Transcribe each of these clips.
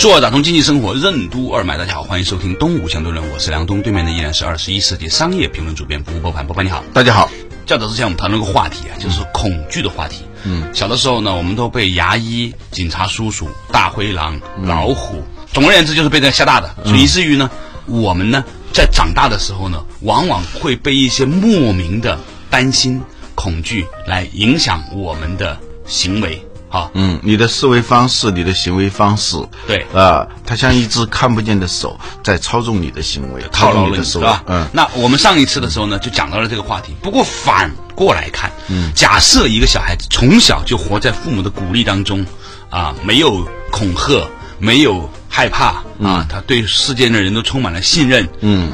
做打通经济生活任督二脉，大家好，欢迎收听东吴相对论，我是梁东，对面的依然是二十一世纪商业评论主编吴伯凡，伯凡你好，大家好。较早之前我们谈论个话题啊，就是恐惧的话题。嗯，小的时候呢，我们都被牙医、警察叔叔、大灰狼、老虎，总而言之就是被这吓大的，所以以至于呢，我们呢在长大的时候呢，往往会被一些莫名的担心、恐惧来影响我们的行为。好，嗯，你的思维方式，你的行为方式，对啊，它像一只看不见的手在操纵你的行为，操纵你的手，是吧？嗯，那我们上一次的时候呢，就讲到了这个话题。不过反过来看，嗯，假设一个小孩子从小就活在父母的鼓励当中，啊，没有恐吓，没有害怕，啊，他对世间的人都充满了信任，嗯，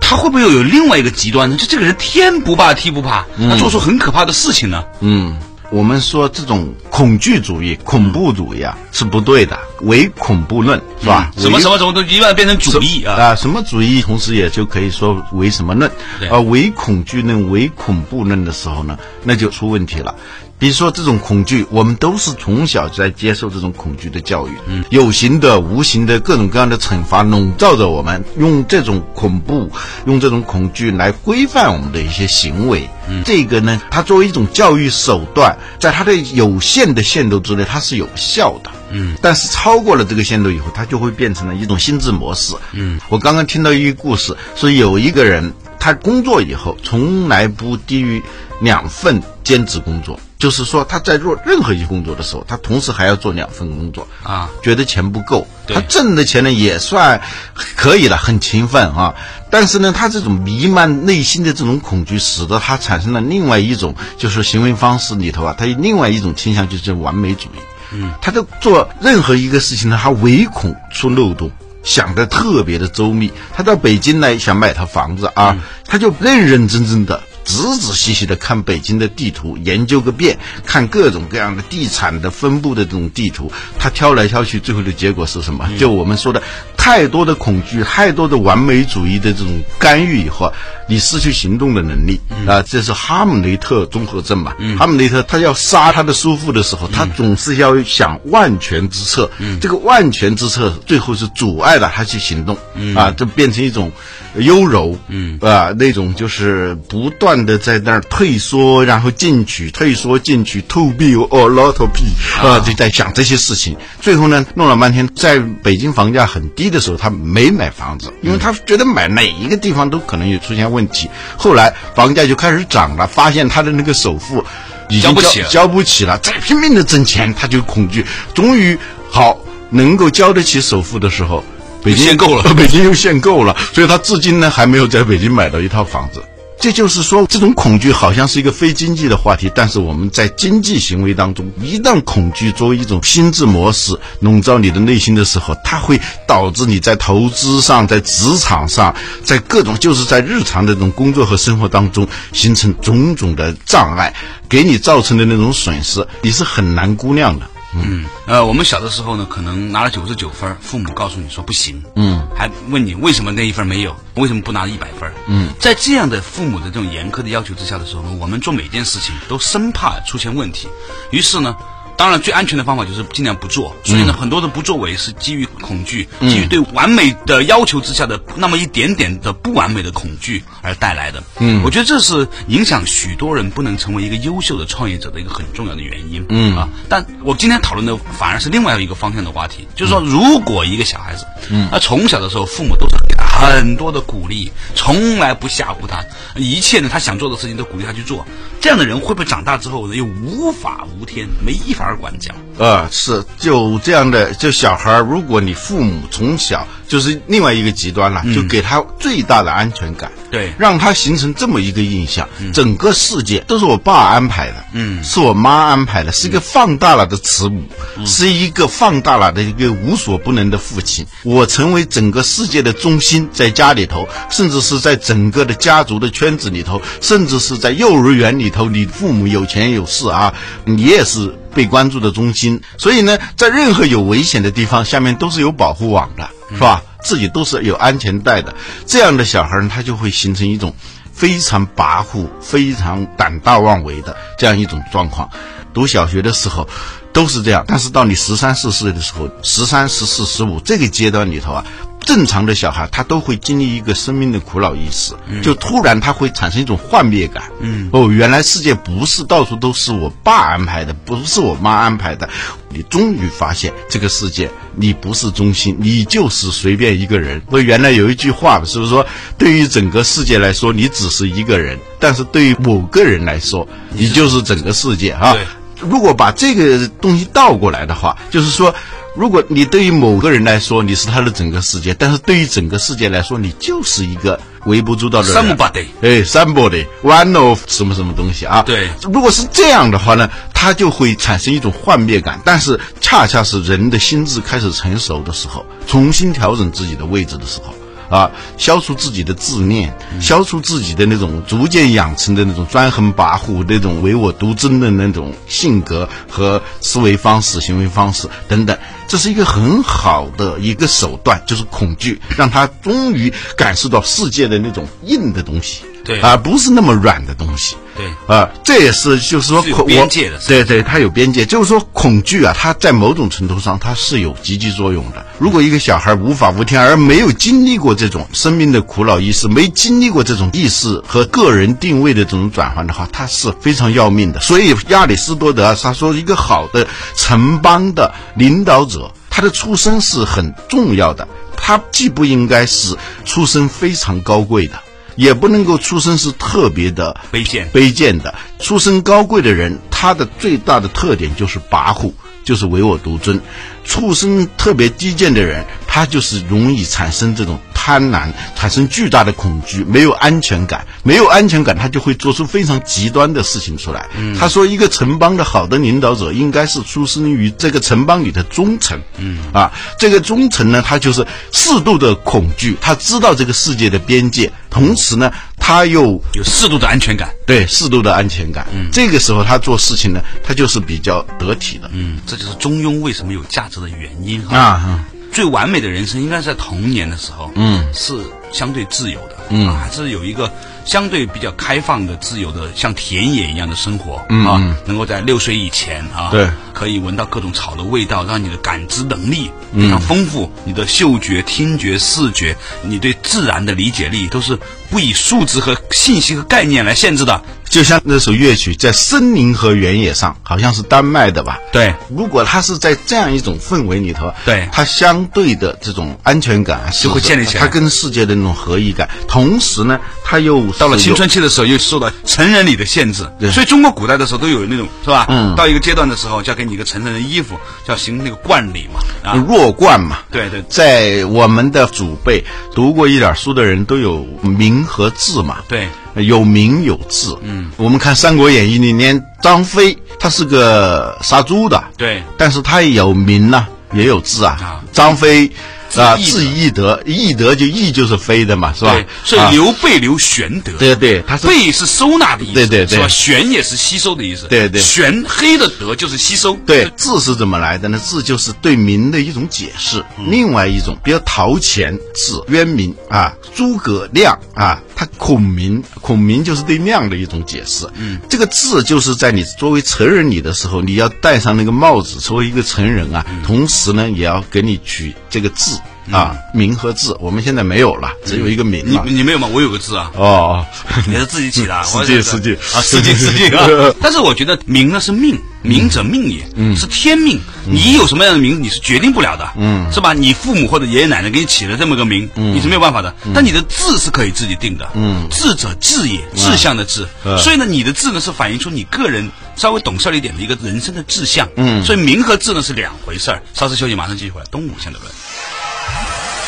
他会不会又有另外一个极端呢？就这个人天不怕地不怕，他做出很可怕的事情呢？嗯。我们说这种恐惧主义、恐怖主义啊是不对的，唯恐怖论是吧？什么什么什么都一万变成主义啊？啊，什么主义？同时也就可以说唯什么论？而唯恐惧论、唯恐怖论的时候呢，那就出问题了。比如说这种恐惧，我们都是从小在接受这种恐惧的教育，嗯，有形的、无形的各种各样的惩罚笼罩着我们，用这种恐怖、用这种恐惧来规范我们的一些行为。嗯，这个呢，它作为一种教育手段，在它的有限的限度之内，它是有效的。嗯，但是超过了这个限度以后，它就会变成了一种心智模式。嗯，我刚刚听到一个故事，说有一个人，他工作以后从来不低于两份兼职工作。就是说，他在做任何一工作的时候，他同时还要做两份工作啊，觉得钱不够。他挣的钱呢也算可以了，很勤奋啊。但是呢，他这种弥漫内心的这种恐惧，使得他产生了另外一种，就是行为方式里头啊，他有另外一种倾向，就是完美主义。嗯，他就做任何一个事情呢，他唯恐出漏洞，想的特别的周密。他到北京来想买套房子啊，他就认认真真的。仔仔细细的看北京的地图，研究个遍，看各种各样的地产的分布的这种地图，他挑来挑去，最后的结果是什么？就我们说的，太多的恐惧，太多的完美主义的这种干预以后，你失去行动的能力啊！这是哈姆雷特综合症嘛？哈姆雷特他要杀他的叔父的时候，他总是要想万全之策，这个万全之策最后是阻碍了他去行动啊，就变成一种优柔，嗯啊，那种就是不断。的在那儿退缩，然后进取，退缩进取，to be or not to be，啊，就在想这些事情。最后呢，弄了半天，在北京房价很低的时候，他没买房子，因为他觉得买哪一个地方都可能有出现问题。后来房价就开始涨了，发现他的那个首付已经交不起，交不起了，再拼命的挣钱，他就恐惧。终于好能够交得起首付的时候，北京限购了，北京又限购了，所以他至今呢还没有在北京买到一套房子。这就是说，这种恐惧好像是一个非经济的话题，但是我们在经济行为当中，一旦恐惧作为一种心智模式笼罩你的内心的时候，它会导致你在投资上、在职场上、在各种就是在日常的这种工作和生活当中形成种种的障碍，给你造成的那种损失，你是很难估量的。嗯，呃，我们小的时候呢，可能拿了九十九分，父母告诉你说不行，嗯，还问你为什么那一分没有，为什么不拿一百分？嗯，在这样的父母的这种严苛的要求之下的时候呢，我们做每件事情都生怕出现问题，于是呢。当然，最安全的方法就是尽量不做。所以呢，很多的不作为是基于恐惧，基于对完美的要求之下的那么一点点的不完美的恐惧而带来的。嗯，我觉得这是影响许多人不能成为一个优秀的创业者的一个很重要的原因。嗯啊，但我今天讨论的反而是另外一个方向的话题，就是说，如果一个小孩子，嗯，他从小的时候父母都是很多的鼓励，从来不吓唬他，一切呢他想做的事情都鼓励他去做，这样的人会不会长大之后呢又无法无天，没法？管教啊，是就这样的。就小孩儿，如果你父母从小就是另外一个极端了，就给他最大的安全感。对让他形成这么一个印象，整个世界都是我爸安排的，嗯是我妈安排的，是一个放大了的慈母，是一个放大了的一个无所不能的父亲。我成为整个世界的中心，在家里头，甚至是在整个的家族的圈子里头，甚至是在幼儿园里头，你父母有钱有势啊，你也是被关注的中心。所以呢，在任何有危险的地方，下面都是有保护网的，是吧？自己都是有安全带的，这样的小孩呢，他就会形成一种非常跋扈、非常胆大妄为的这样一种状况。读小学的时候都是这样，但是到你十三四岁的时候，十三、十四、十五这个阶段里头啊，正常的小孩他都会经历一个生命的苦恼意识，就突然他会产生一种幻灭感。嗯，哦，原来世界不是到处都是我爸安排的，不是我妈安排的。你终于发现这个世界你不是中心，你就是随便一个人。不，原来有一句话是不是说，对于整个世界来说，你只是一个人，但是对于某个人来说，你就是整个世界啊。如果把这个东西倒过来的话，就是说，如果你对于某个人来说你是他的整个世界，但是对于整个世界来说，你就是一个微不足道的人。Somebody 哎，somebody one of 什么什么东西啊？对如果是这样的话呢，他就会产生一种幻灭感。但是恰恰是人的心智开始成熟的时候，重新调整自己的位置的时候。啊，消除自己的自恋，消除自己的那种逐渐养成的那种专横跋扈、那种唯我独尊的那种性格和思维方式、行为方式等等，这是一个很好的一个手段，就是恐惧，让他终于感受到世界的那种硬的东西，对而不是那么软的东西。对啊，这也是就是说有恐边界的对对，它有边界，就是说恐惧啊，它在某种程度上它是有积极作用的。如果一个小孩无法无天，而没有经历过这种生命的苦恼意识，没经历过这种意识和个人定位的这种转换的话，他是非常要命的。所以亚里士多德啊他说，一个好的城邦的领导者，他的出身是很重要的。他既不应该是出身非常高贵的。也不能够出身是特别的卑贱卑贱的。出身高贵的人，他的最大的特点就是跋扈，就是唯我独尊。出身特别低贱的人，他就是容易产生这种贪婪，产生巨大的恐惧，没有安全感，没有安全感，他就会做出非常极端的事情出来。嗯他说，一个城邦的好的领导者，应该是出生于这个城邦里的忠臣。嗯啊，这个忠臣呢，他就是适度的恐惧，他知道这个世界的边界，同时呢，他又有适度的安全感。对适度的安全感。嗯，这个时候他做事情呢，他就是比较得体的。嗯，这就是中庸为什么有价值的原因哈。啊，最完美的人生应该是在童年的时候，嗯，是相对自由的，嗯。啊还是有一个相对比较开放的、自由的，像田野一样的生活，嗯啊，能够在六岁以前啊，对，可以闻到各种草的味道，让你的感知能力嗯。非常丰富，你的嗅觉、听觉、视觉，你对自然的理解力都是不以数字和信息和概念来限制的。就像那首乐曲在森林和原野上，好像是丹麦的吧？对，如果它是在这样一种氛围里头，对。它相对的这种安全感啊就会建立起来。他跟世界的那种合一感，同时呢，它又到了青春期的时候，又受到成人礼的限制，对。所以中国古代的时候都有那种是吧？嗯。到一个阶段的时候，就要给你一个成人的衣服，就要行那个冠礼嘛，啊，弱冠嘛。对对。在我们的祖辈读过一点书的人都有名和字嘛。对，有名有字。嗯，我们看《三国演义》里面，张飞他是个杀猪的，对但是他也有名呐、也有字啊。啊张飞啊，字翼德，翼德就翼就是飞的嘛，是吧对？，所以啊刘备刘玄德，对对，他是备是收纳的意思，对对对是吧？玄也是吸收的意思，对对玄黑的德就是吸收，对字是怎么来的呢？字就是对名的一种解释，嗯另外一种比较陶潜字渊明啊，诸葛亮啊，他孔明，孔明就是对亮的一种解释。嗯，这个字就是在你作为成人礼的时候，你要戴上那个帽子，作为一个成人啊，嗯同时呢，也要给你取这个字啊，名和字，我们现在没有了，只有一个名你了。你没有吗？我有个字啊，哦，也是自己起的啊，失我也是敬失敬啊，失敬失敬啊！但是我觉得名呢是命，名者命也，是天命。你有什么样的名，你是决定不了的，嗯，是吧？你父母或者爷爷奶奶给你起了这么个名，你是没有办法的。但你的字是可以自己定的，嗯，智者智也，志向的志。所以呢，你的字呢是反映出你个人稍微懂事了一点的一个人生的志向，嗯。所以名和字呢是两回事儿。稍事休息，马上继续回来。东吴相对论。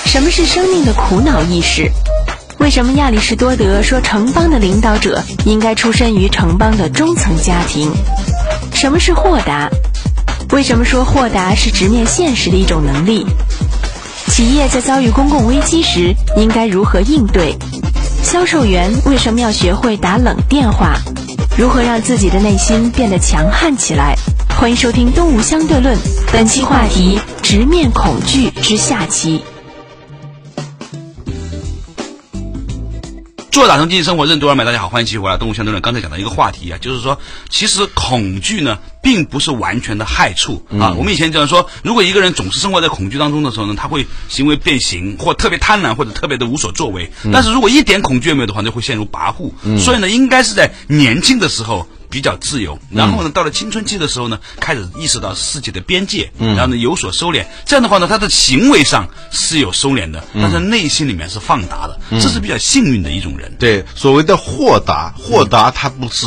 什么是生命的苦恼意识？为什么亚里士多德说城邦的领导者应该出身于城邦的中层家庭？什么是豁达？为什么说豁达是直面现实的一种能力？企业在遭遇公共危机时应该如何应对？销售员为什么要学会打冷电话？如何让自己的内心变得强悍起来？欢迎收听《东吴相对论》，本期话题：直面恐惧之下期。做打通经济生活任督二脉，大家好，欢迎继续回来《动物相对论》。刚才讲到一个话题啊，就是说，其实恐惧呢，并不是完全的害处啊。我们以前讲说，如果一个人总是生活在恐惧当中的时候呢，他会行为变形，或特别贪婪，或者特别的无所作为。但是如果一点恐惧也没有的话，就会陷入跋扈。所以呢，应该是在年轻的时候。比较自由，然后呢，到了青春期的时候呢，开始意识到世界的边界，然后呢有所收敛。这样的话呢，他的行为上是有收敛的，但是内心里面是放达的，这是比较幸运的一种人。对，所谓的豁达，豁达他不是。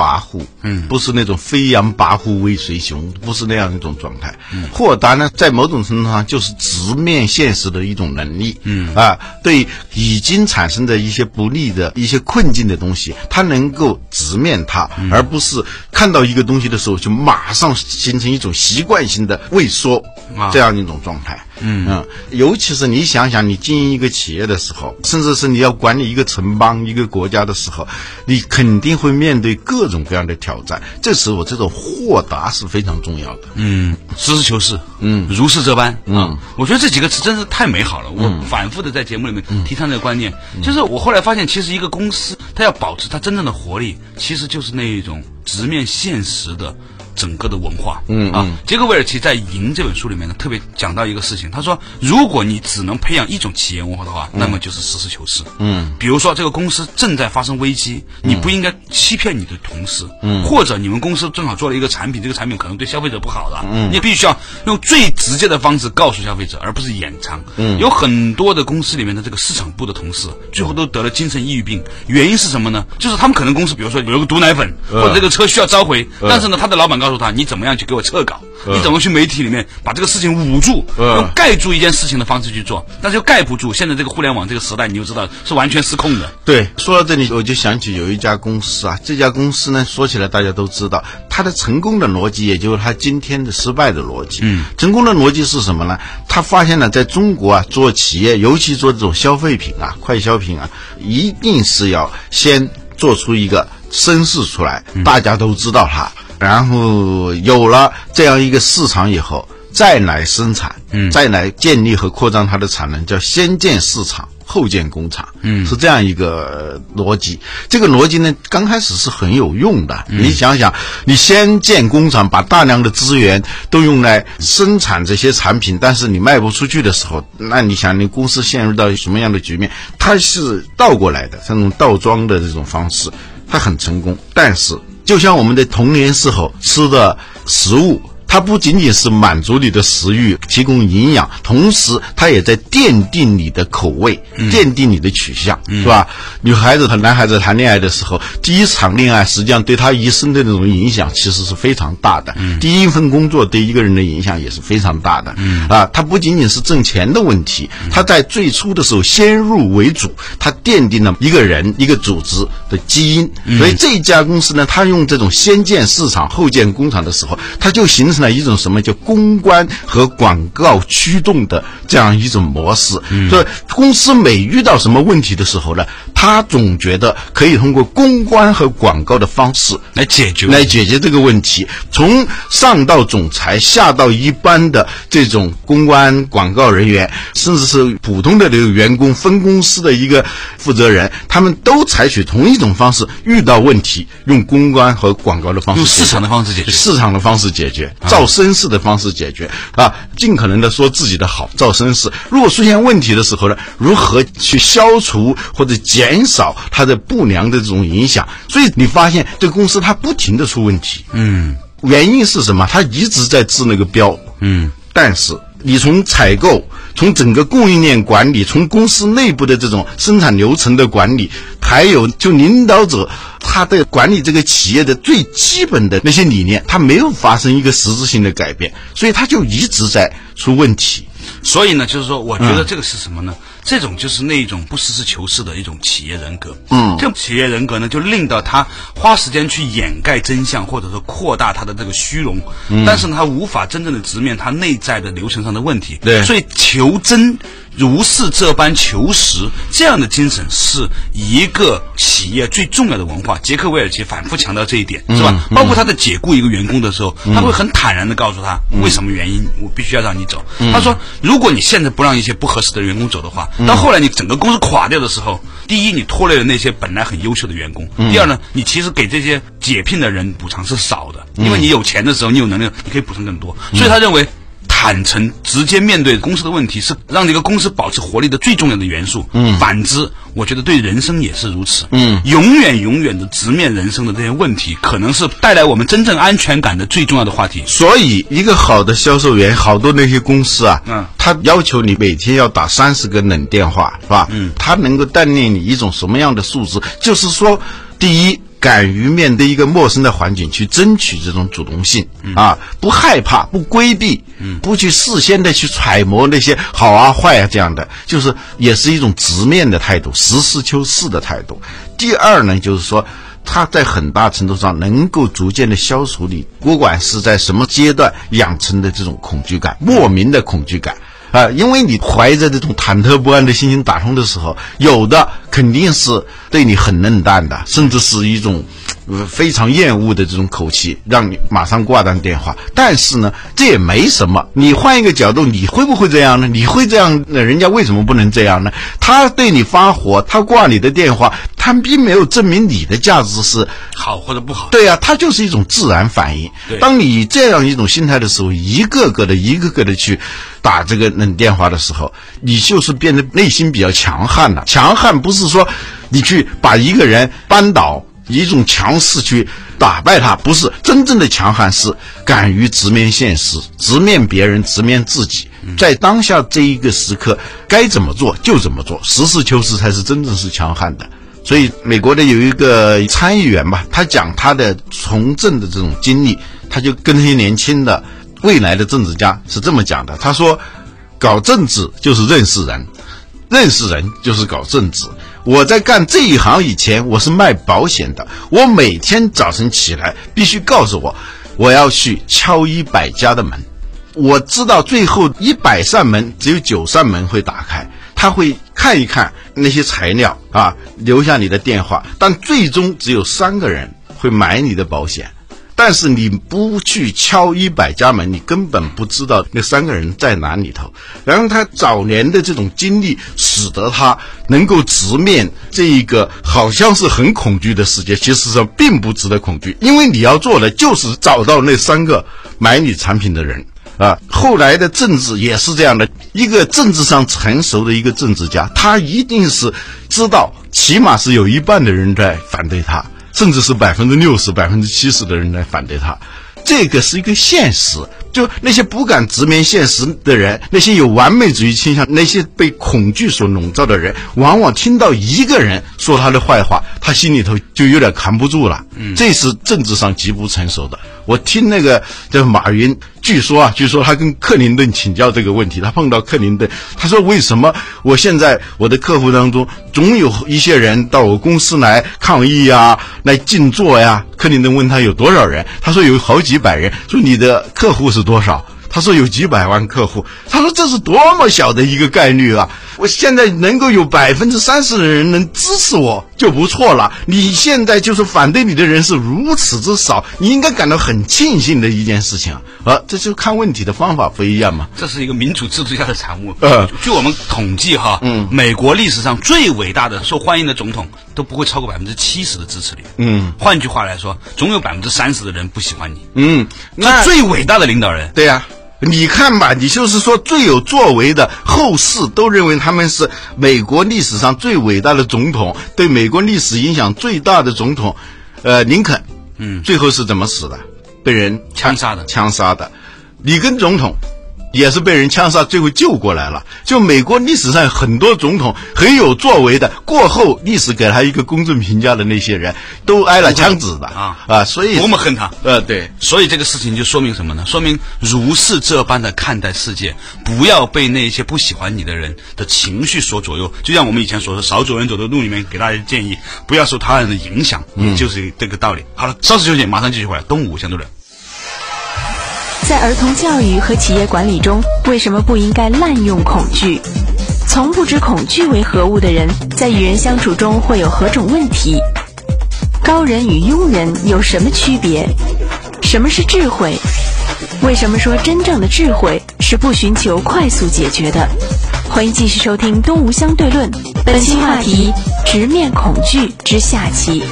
跋扈，嗯，不是那种飞扬跋扈为随雄，不是那样一种状态。豁达呢，在某种程度上就是直面现实的一种能力，嗯。啊，对已经产生的一些不利的一些困境的东西，他能够直面它，而不是看到一个东西的时候就马上形成一种习惯性的畏缩这样一种状态。嗯嗯，尤其是你想想，你经营一个企业的时候，甚至是你要管理一个城邦、一个国家的时候，你肯定会面对各种各样的挑战。这时候，这种豁达是非常重要的。嗯，实事求是，嗯，如是这般。嗯，我觉得这几个词真是太美好了。我反复的在节目里面提倡这个观念，就是我后来发现，其实一个公司它要保持它真正的活力，其实就是那一种直面现实的。整个的文化，嗯啊，杰克韦尔奇在《赢》这本书里面呢，特别讲到一个事情，他说，如果你只能培养一种企业文化的话，那么就是实事求是，嗯，比如说这个公司正在发生危机，你不应该欺骗你的同事，嗯，或者你们公司正好做了一个产品，这个产品可能对消费者不好了，嗯，你必须要用最直接的方式告诉消费者，而不是掩藏，嗯，有很多的公司里面的这个市场部的同事，最后都得了精神抑郁病，原因是什么呢？就是他们可能公司，比如说有个毒奶粉，或者这个车需要召回，但是呢，他的老板告告诉他，你怎么样去给我撤稿？你怎么去媒体里面把这个事情捂住，用盖住一件事情的方式去做？但是又盖不住。现在这个互联网这个时代，你就知道是完全失控的。对，说到这里，我就想起有一家公司啊，这家公司呢，说起来大家都知道，它的成功的逻辑，也就是它今天的失败的逻辑。嗯，成功的逻辑是什么呢？他发现了，在中国啊，做企业，尤其做这种消费品啊、快消品啊，一定是要先做出一个声势出来，大家都知道它。然后有了这样一个市场以后，再来生产，嗯，再来建立和扩张它的产能，叫先建市场后建工厂，嗯，是这样一个逻辑。这个逻辑呢，刚开始是很有用的。你想想，你先建工厂，把大量的资源都用来生产这些产品，但是你卖不出去的时候，那你想，你公司陷入到什么样的局面？它是倒过来的，这种倒装的这种方式，它很成功，但是。就像我们的童年时候吃的食物。它不仅仅是满足你的食欲，提供营养，同时它也在奠定你的口味，奠定你的取向，是吧？女孩子和男孩子谈恋爱的时候，第一场恋爱实际上对他一生的那种影响其实是非常大的。第一份工作对一个人的影响也是非常大的。啊，它不仅仅是挣钱的问题，它在最初的时候先入为主，它奠定了一个人一个组织的基因。所以这家公司呢，它用这种先建市场后建工厂的时候，它就形成。那一种什么叫公关和广告驱动的这样一种模式，所以公司每遇到什么问题的时候呢，他总觉得可以通过公关和广告的方式来解决来解决这个问题。从上到总裁，下到一般的这种公关广告人员，甚至是普通的这个员工、分公司的一个负责人，他们都采取同一种方式，遇到问题用公关和广告的方式，用市场的方式解决，市场的方式解决。造声势的方式解决啊，尽可能的说自己的好，造声势。如果出现问题的时候呢，如何去消除或者减少它的不良的这种影响？所以你发现这个公司它不停的出问题，嗯，原因是什么？它一直在治那个标，嗯，但是你从采购。从整个供应链管理，从公司内部的这种生产流程的管理，还有就领导者他的管理这个企业的最基本的那些理念，他没有发生一个实质性的改变，所以他就一直在出问题。所以呢，就是说，我觉得这个是什么呢？这种就是那一种不实事求是的一种企业人格。嗯，这种企业人格呢，就令到他花时间去掩盖真相，或者说扩大他的这个虚荣。嗯，但是呢，他无法真正的直面他内在的流程上的问题。对，所以求真。如是这般求实，这样的精神是一个企业最重要的文化。杰克韦尔奇反复强调这一点，是吧？包括他在解雇一个员工的时候，他会很坦然的告诉他为什么原因，我必须要让你走。他说，如果你现在不让一些不合适的员工走的话，到后来你整个公司垮掉的时候，第一，你拖累了那些本来很优秀的员工；第二呢，你其实给这些解聘的人补偿是少的，因为你有钱的时候，你有能力，你可以补偿更多。所以他认为。坦诚、直接面对公司的问题，是让这个公司保持活力的最重要的元素。嗯，反之，我觉得对人生也是如此。嗯，永远、永远的直面人生的这些问题，可能是带来我们真正安全感的最重要的话题。所以，一个好的销售员，好多那些公司啊，嗯，他要求你每天要打三十个冷电话，是吧？嗯，他能够锻炼你一种什么样的素质？就是说，第一。敢于面对一个陌生的环境去争取这种主动性啊，不害怕，不规避，不去事先的去揣摩那些好啊坏啊这样的，就是也是一种直面的态度，实事求是的态度。第二呢，就是说他在很大程度上能够逐渐的消除你，不管是在什么阶段养成的这种恐惧感，莫名的恐惧感。啊，因为你怀着这种忐忑不安的心情打通的时候，有的肯定是对你很冷淡的，甚至是一种非常厌恶的这种口气，让你马上挂断电话。但是呢，这也没什么。你换一个角度，你会不会这样呢？你会这样？那人家为什么不能这样呢？他对你发火，他挂你的电话，他并没有证明你的价值是好或者不好。对呀，他就是一种自然反应。当你这样一种心态的时候，一个个的、一个个的去。打这个冷电话的时候，你就是变得内心比较强悍了。强悍不是说你去把一个人扳倒，一种强势去打败他，不是真正的强悍，是敢于直面现实，直面别人，直面自己，在当下这一个时刻该怎么做就怎么做，实事求是才是真正是强悍的。所以，美国的有一个参议员吧，他讲他的从政的这种经历，他就跟那些年轻的。未来的政治家是这么讲的，他说：“搞政治就是认识人，认识人就是搞政治。我在干这一行以前，我是卖保险的。我每天早晨起来必须告诉我，我要去敲一百家的门。我知道最后一百扇门只有九扇门会打开。他会看一看那些材料啊，留下你的电话，但最终只有三个人会买你的保险。”但是你不去敲一百家门，你根本不知道那三个人在哪里头。然后他早年的这种经历，使得他能够直面这一个好像是很恐惧的世界，其实上并不值得恐惧，因为你要做的就是找到那三个买你产品的人啊。后来的政治也是这样的，一个政治上成熟的一个政治家，他一定是知道，起码是有一半的人在反对他。甚至是百分之六十、百分之七十的人来反对他，这个是一个现实。就那些不敢直面现实的人，那些有完美主义倾向、那些被恐惧所笼罩的人，往往听到一个人说他的坏话，他心里头就有点扛不住了。嗯，这是政治上极不成熟的。我听那个叫马云，据说啊，据说他跟克林顿请教这个问题，他碰到克林顿，他说：“为什么我现在我的客户当中总有一些人到我公司来抗议啊，来静坐呀？”克林顿问他有多少人，他说有好几百人。说你的客户是多少？他说有几百万客户。他说这是多么小的一个概率啊！我现在能够有百分之三十的人能支持我就不错了。你现在就是反对你的人是如此之少，你应该感到很庆幸的一件事情啊！这就看问题的方法不一样嘛。这是一个民主制度下的产物。呃，据我们统计哈，嗯，美国历史上最伟大的、受欢迎的总统都不会超过百分之七十的支持率。嗯，换句话来说，总有百分之三十的人不喜欢你。嗯，那最伟大的领导人，对呀。你看吧，你就是说最有作为的，后世都认为他们是美国历史上最伟大的总统，对美国历史影响最大的总统，呃，林肯，嗯，最后是怎么死的？被人枪杀的。枪杀的。里根总统也是被人枪杀，最后救过来了。就美国历史上很多总统很有作为的，过后历史给他一个公正评价的那些人，都挨了枪子的啊啊！所以多么恨他！呃，对，所以这个事情就说明什么呢？说明如是这般的看待世界，不要被那些不喜欢你的人的情绪所左右。就像我们以前所说，少走人走的路里面给大家建议，不要受他人的影响，嗯，就是这个道理。好了，稍事休息，马上继续回来。东吴相对论。在儿童教育和企业管理中，为什么不应该滥用恐惧？从不知恐惧为何物的人，在与人相处中会有何种问题？高人与庸人有什么区别？什么是智慧？为什么说真正的智慧是不寻求快速解决的？欢迎继续收听《东吴相对论》，本期话题：直面恐惧之下期。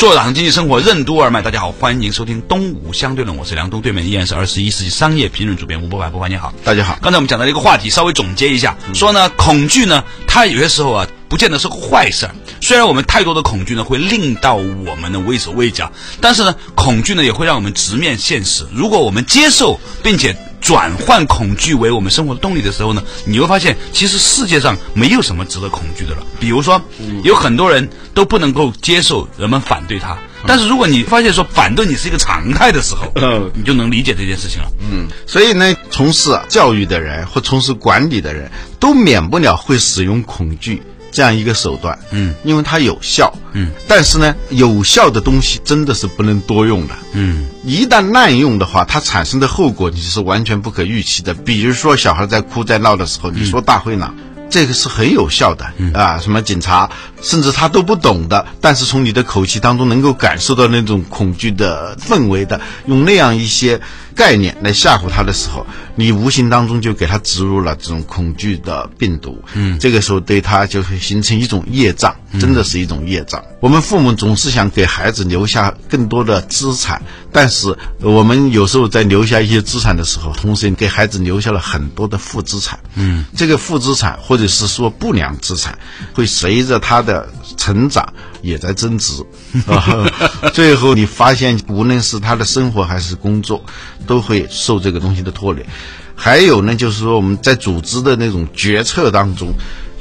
做打通经济生活任督二脉，大家好，欢迎收听东吴相对论，我是梁东，对面依然是二十一世纪商业评论主编吴伯凡，伯凡你好，大家好。刚才我们讲到一个话题，稍微总结一下，说呢，恐惧呢，它有些时候啊，不见得是个坏事儿。虽然我们太多的恐惧呢，会令到我们呢畏手畏脚，但是呢，恐惧呢也会让我们直面现实。如果我们接受并且转换恐惧为我们生活的动力的时候呢，你会发现，其实世界上没有什么值得恐惧的了。比如说，有很多人都不能够接受人们反对他，但是如果你发现说反对你是一个常态的时候，嗯。你就能理解这件事情了。嗯，所以呢，从事教育的人或从事管理的人都免不了会使用恐惧这样一个手段。嗯，因为它有效。嗯，但是呢，有效的东西真的是不能多用的。嗯一旦滥用的话，它产生的后果你是完全不可预期的。比如说，小孩在哭在闹的时候，你说大灰狼？这个是很有效的、啊！什么警察，甚至他都不懂的，但是从你的口气当中能够感受到那种恐惧的氛围的，用那样一些概念来吓唬他的时候，你无形当中就给他植入了这种恐惧的病毒。嗯，这个时候对他就会形成一种业障，真的是一种业障。我们父母总是想给孩子留下更多的资产，但是我们有时候在留下一些资产的时候，同时给孩子留下了很多的负资产。嗯，这个负资产或者是说不良资产，会随着他的成长也在增值。啊，最后你发现，无论是他的生活还是工作，都会受这个东西的拖累。还有呢，就是说我们在组织的那种决策当中。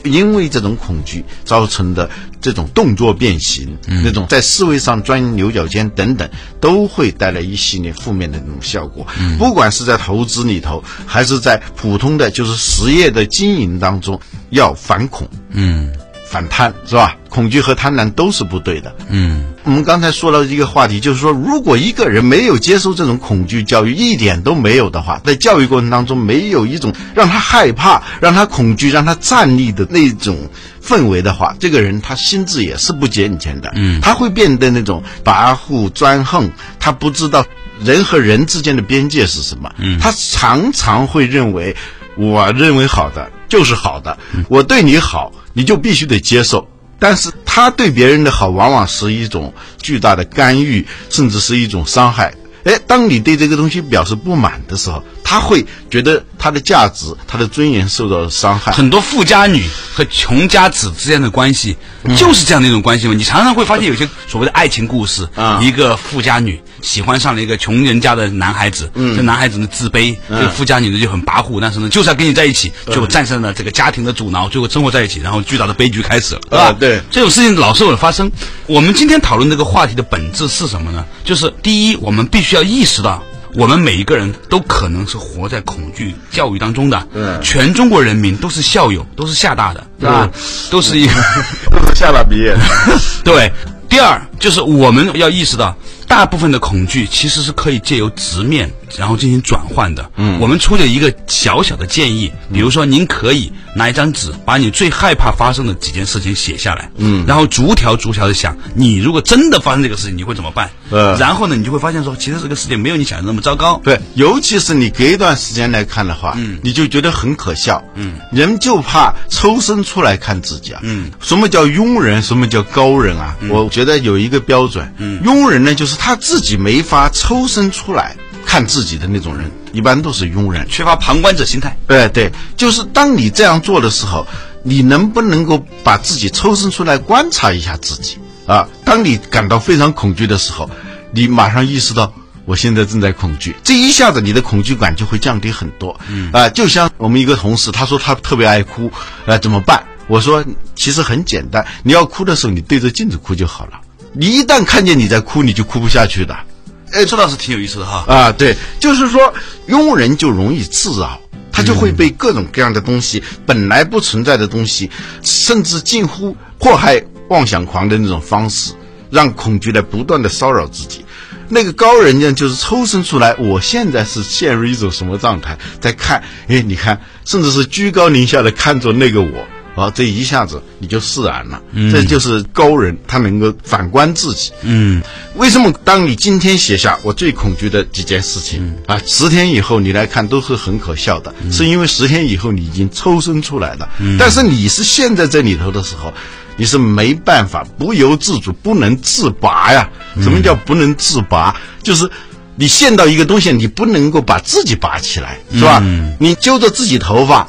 因为这种恐惧造成的这种动作变形，那种在思维上钻牛角尖等等，都会带来一系列负面的那种效果。不管是在投资里头，还是在普通的就是实业的经营当中，要反恐，嗯反贪，是吧？恐惧和贪婪都是不对的。嗯我们刚才说了一个话题，就是说，如果一个人没有接受这种恐惧教育，一点都没有的话，在教育过程当中没有一种让他害怕、让他恐惧、让他站立的那种氛围的话，这个人他心智也是不健全的。嗯他会变得那种跋扈专横，他不知道人和人之间的边界是什么。嗯他常常会认为，我认为好的就是好的，我对你好，你就必须得接受。但是他对别人的好，往往是一种巨大的干预，甚至是一种伤害。哎，当你对这个东西表示不满的时候，他会觉得他的价值、他的尊严受到了伤害。很多富家女和穷家子之间的关系嗯就是这样的一种关系嘛。你常常会发现有些所谓的爱情故事，啊一个富家女喜欢上了一个穷人家的男孩子，嗯这男孩子呢自卑，这个富家女呢就很跋扈，但是呢就是要跟你在一起，嗯最后战胜了这个家庭的阻挠，最后生活在一起，然后巨大的悲剧开始了，对吧？啊对这种事情老是会发生。我们今天讨论这个话题的本质是什么呢？就是第一，我们必须要意识到。我们每一个人都可能是活在恐惧教育当中的，嗯全中国人民都是校友，都是厦大的，对吧？都是一个，都是厦大毕业的。对。第二就是我们要意识到，大部分的恐惧其实是可以借由直面，然后进行转换的。嗯，我们出了一个小小的建议，比如说，您可以拿一张纸，把你最害怕发生的几件事情写下来，嗯，然后逐条逐条的想，你如果真的发生这个事情，你会怎么办？呃。然后呢，你就会发现说，其实这个世界没有你想的那么糟糕。对，尤其是你隔一段时间来看的话，嗯，你就觉得很可笑，嗯，人就怕抽身出来看自己啊，嗯，什么叫庸人，什么叫高人啊？我觉得有一个标准，嗯，庸人呢，就是他自己没法抽身出来看自己的那种人，一般都是庸人。缺乏旁观者心态。对对，就是当你这样做的时候，你能不能够把自己抽身出来观察一下自己啊？当你感到非常恐惧的时候，你马上意识到我现在正在恐惧，这一下子你的恐惧感就会降低很多。嗯啊，就像我们一个同事，他说他特别爱哭，呃，怎么办？我说其实很简单，你要哭的时候，你对着镜子哭就好了。你一旦看见你在哭，你就哭不下去的。哎，这倒是挺有意思的哈。啊，对，就是说庸人就容易自扰，他就会被各种各样的东西，本来不存在的东西，甚至近乎迫害妄想狂的那种方式，让恐惧来不断的骚扰自己。那个高人呢，就是抽身出来，我现在是陷入一种什么状态，在看，哎，你看，甚至是居高临下的看着那个我。好，这一下子你就释然了。这就是高人，他能够反观自己。嗯，为什么当你今天写下我最恐惧的几件事情啊，十天以后你来看都是很可笑的，是因为十天以后你已经抽身出来了。但是你是陷在这里头的时候，你是没办法不由自主，不能自拔呀。什么叫不能自拔？就是你陷到一个东西，你不能够把自己拔起来，是吧？你揪着自己头发。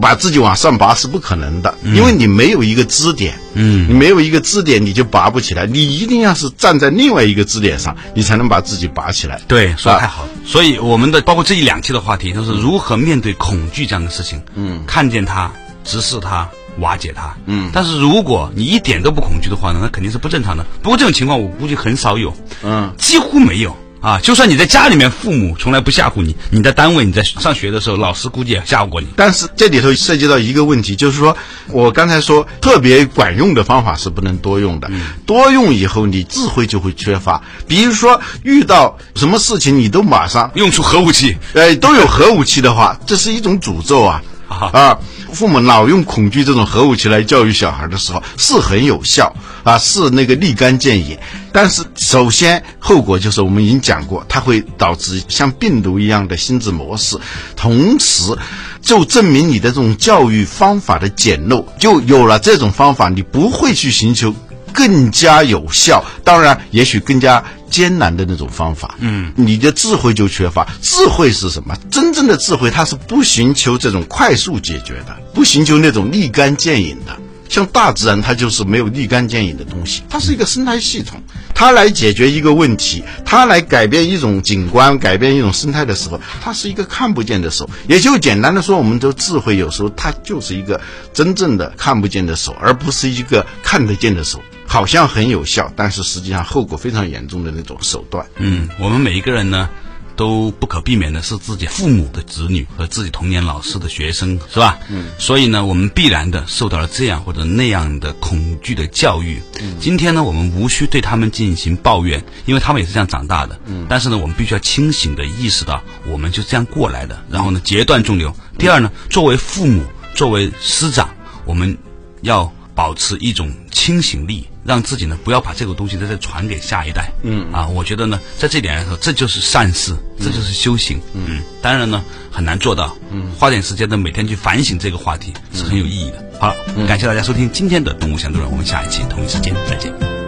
把自己往上拔是不可能的，因为你没有一个支点，嗯，你没有一个支点，你就拔不起来。你一定要是站在另外一个支点上，你才能把自己拔起来。对，说的太好了。所以我们的包括这一两期的话题，就是如何面对恐惧这样的事情。嗯，看见它，直视它，瓦解它。嗯，但是如果你一点都不恐惧的话呢，那肯定是不正常的。不过这种情况我估计很少有，嗯，几乎没有。啊，就算你在家里面，父母从来不吓唬你；你在单位，你在上学的时候，老师估计也吓唬过你。但是这里头涉及到一个问题，就是说我刚才说特别管用的方法是不能多用的，多用以后你智慧就会缺乏。比如说遇到什么事情，你都马上用出核武器，哎，都有核武器的话，这是一种诅咒啊啊！父母老用恐惧这种核武器来教育小孩的时候，是很有效啊，是那个立竿见影。但是首先后果就是我们已经讲过，它会导致像病毒一样的心智模式，同时就证明你的这种教育方法的简陋。就有了这种方法，你不会去寻求更加有效，当然也许更加。艰难的那种方法，嗯，你的智慧就缺乏。智慧是什么？真正的智慧，它是不寻求这种快速解决的，不寻求那种立竿见影的。像大自然，它就是没有立竿见影的东西，它是一个生态系统，它来解决一个问题，它来改变一种景观、改变一种生态的时候，它是一个看不见的手。也就简单的说，我们的智慧有时候它就是一个真正的看不见的手，而不是一个看得见的手。好像很有效，但是实际上后果非常严重的那种手段。嗯，我们每一个人呢，都不可避免的是自己父母的子女和自己童年老师的学生，是吧？嗯。所以呢，我们必然的受到了这样或者那样的恐惧的教育。嗯。今天呢，我们无需对他们进行抱怨，因为他们也是这样长大的。嗯。但是呢，我们必须要清醒的意识到，我们就这样过来的。然后呢，截断中流。第二呢，作为父母，作为师长，我们要保持一种清醒力。让自己呢不要把这个东西再再传给下一代，嗯。啊，我觉得呢，在这点来说，这就是善事，这就是修行，嗯，当然呢很难做到，嗯，花点时间呢每天去反省这个话题是很有意义的。好了，感谢大家收听今天的动物相对论，我们下一期同一时间再见。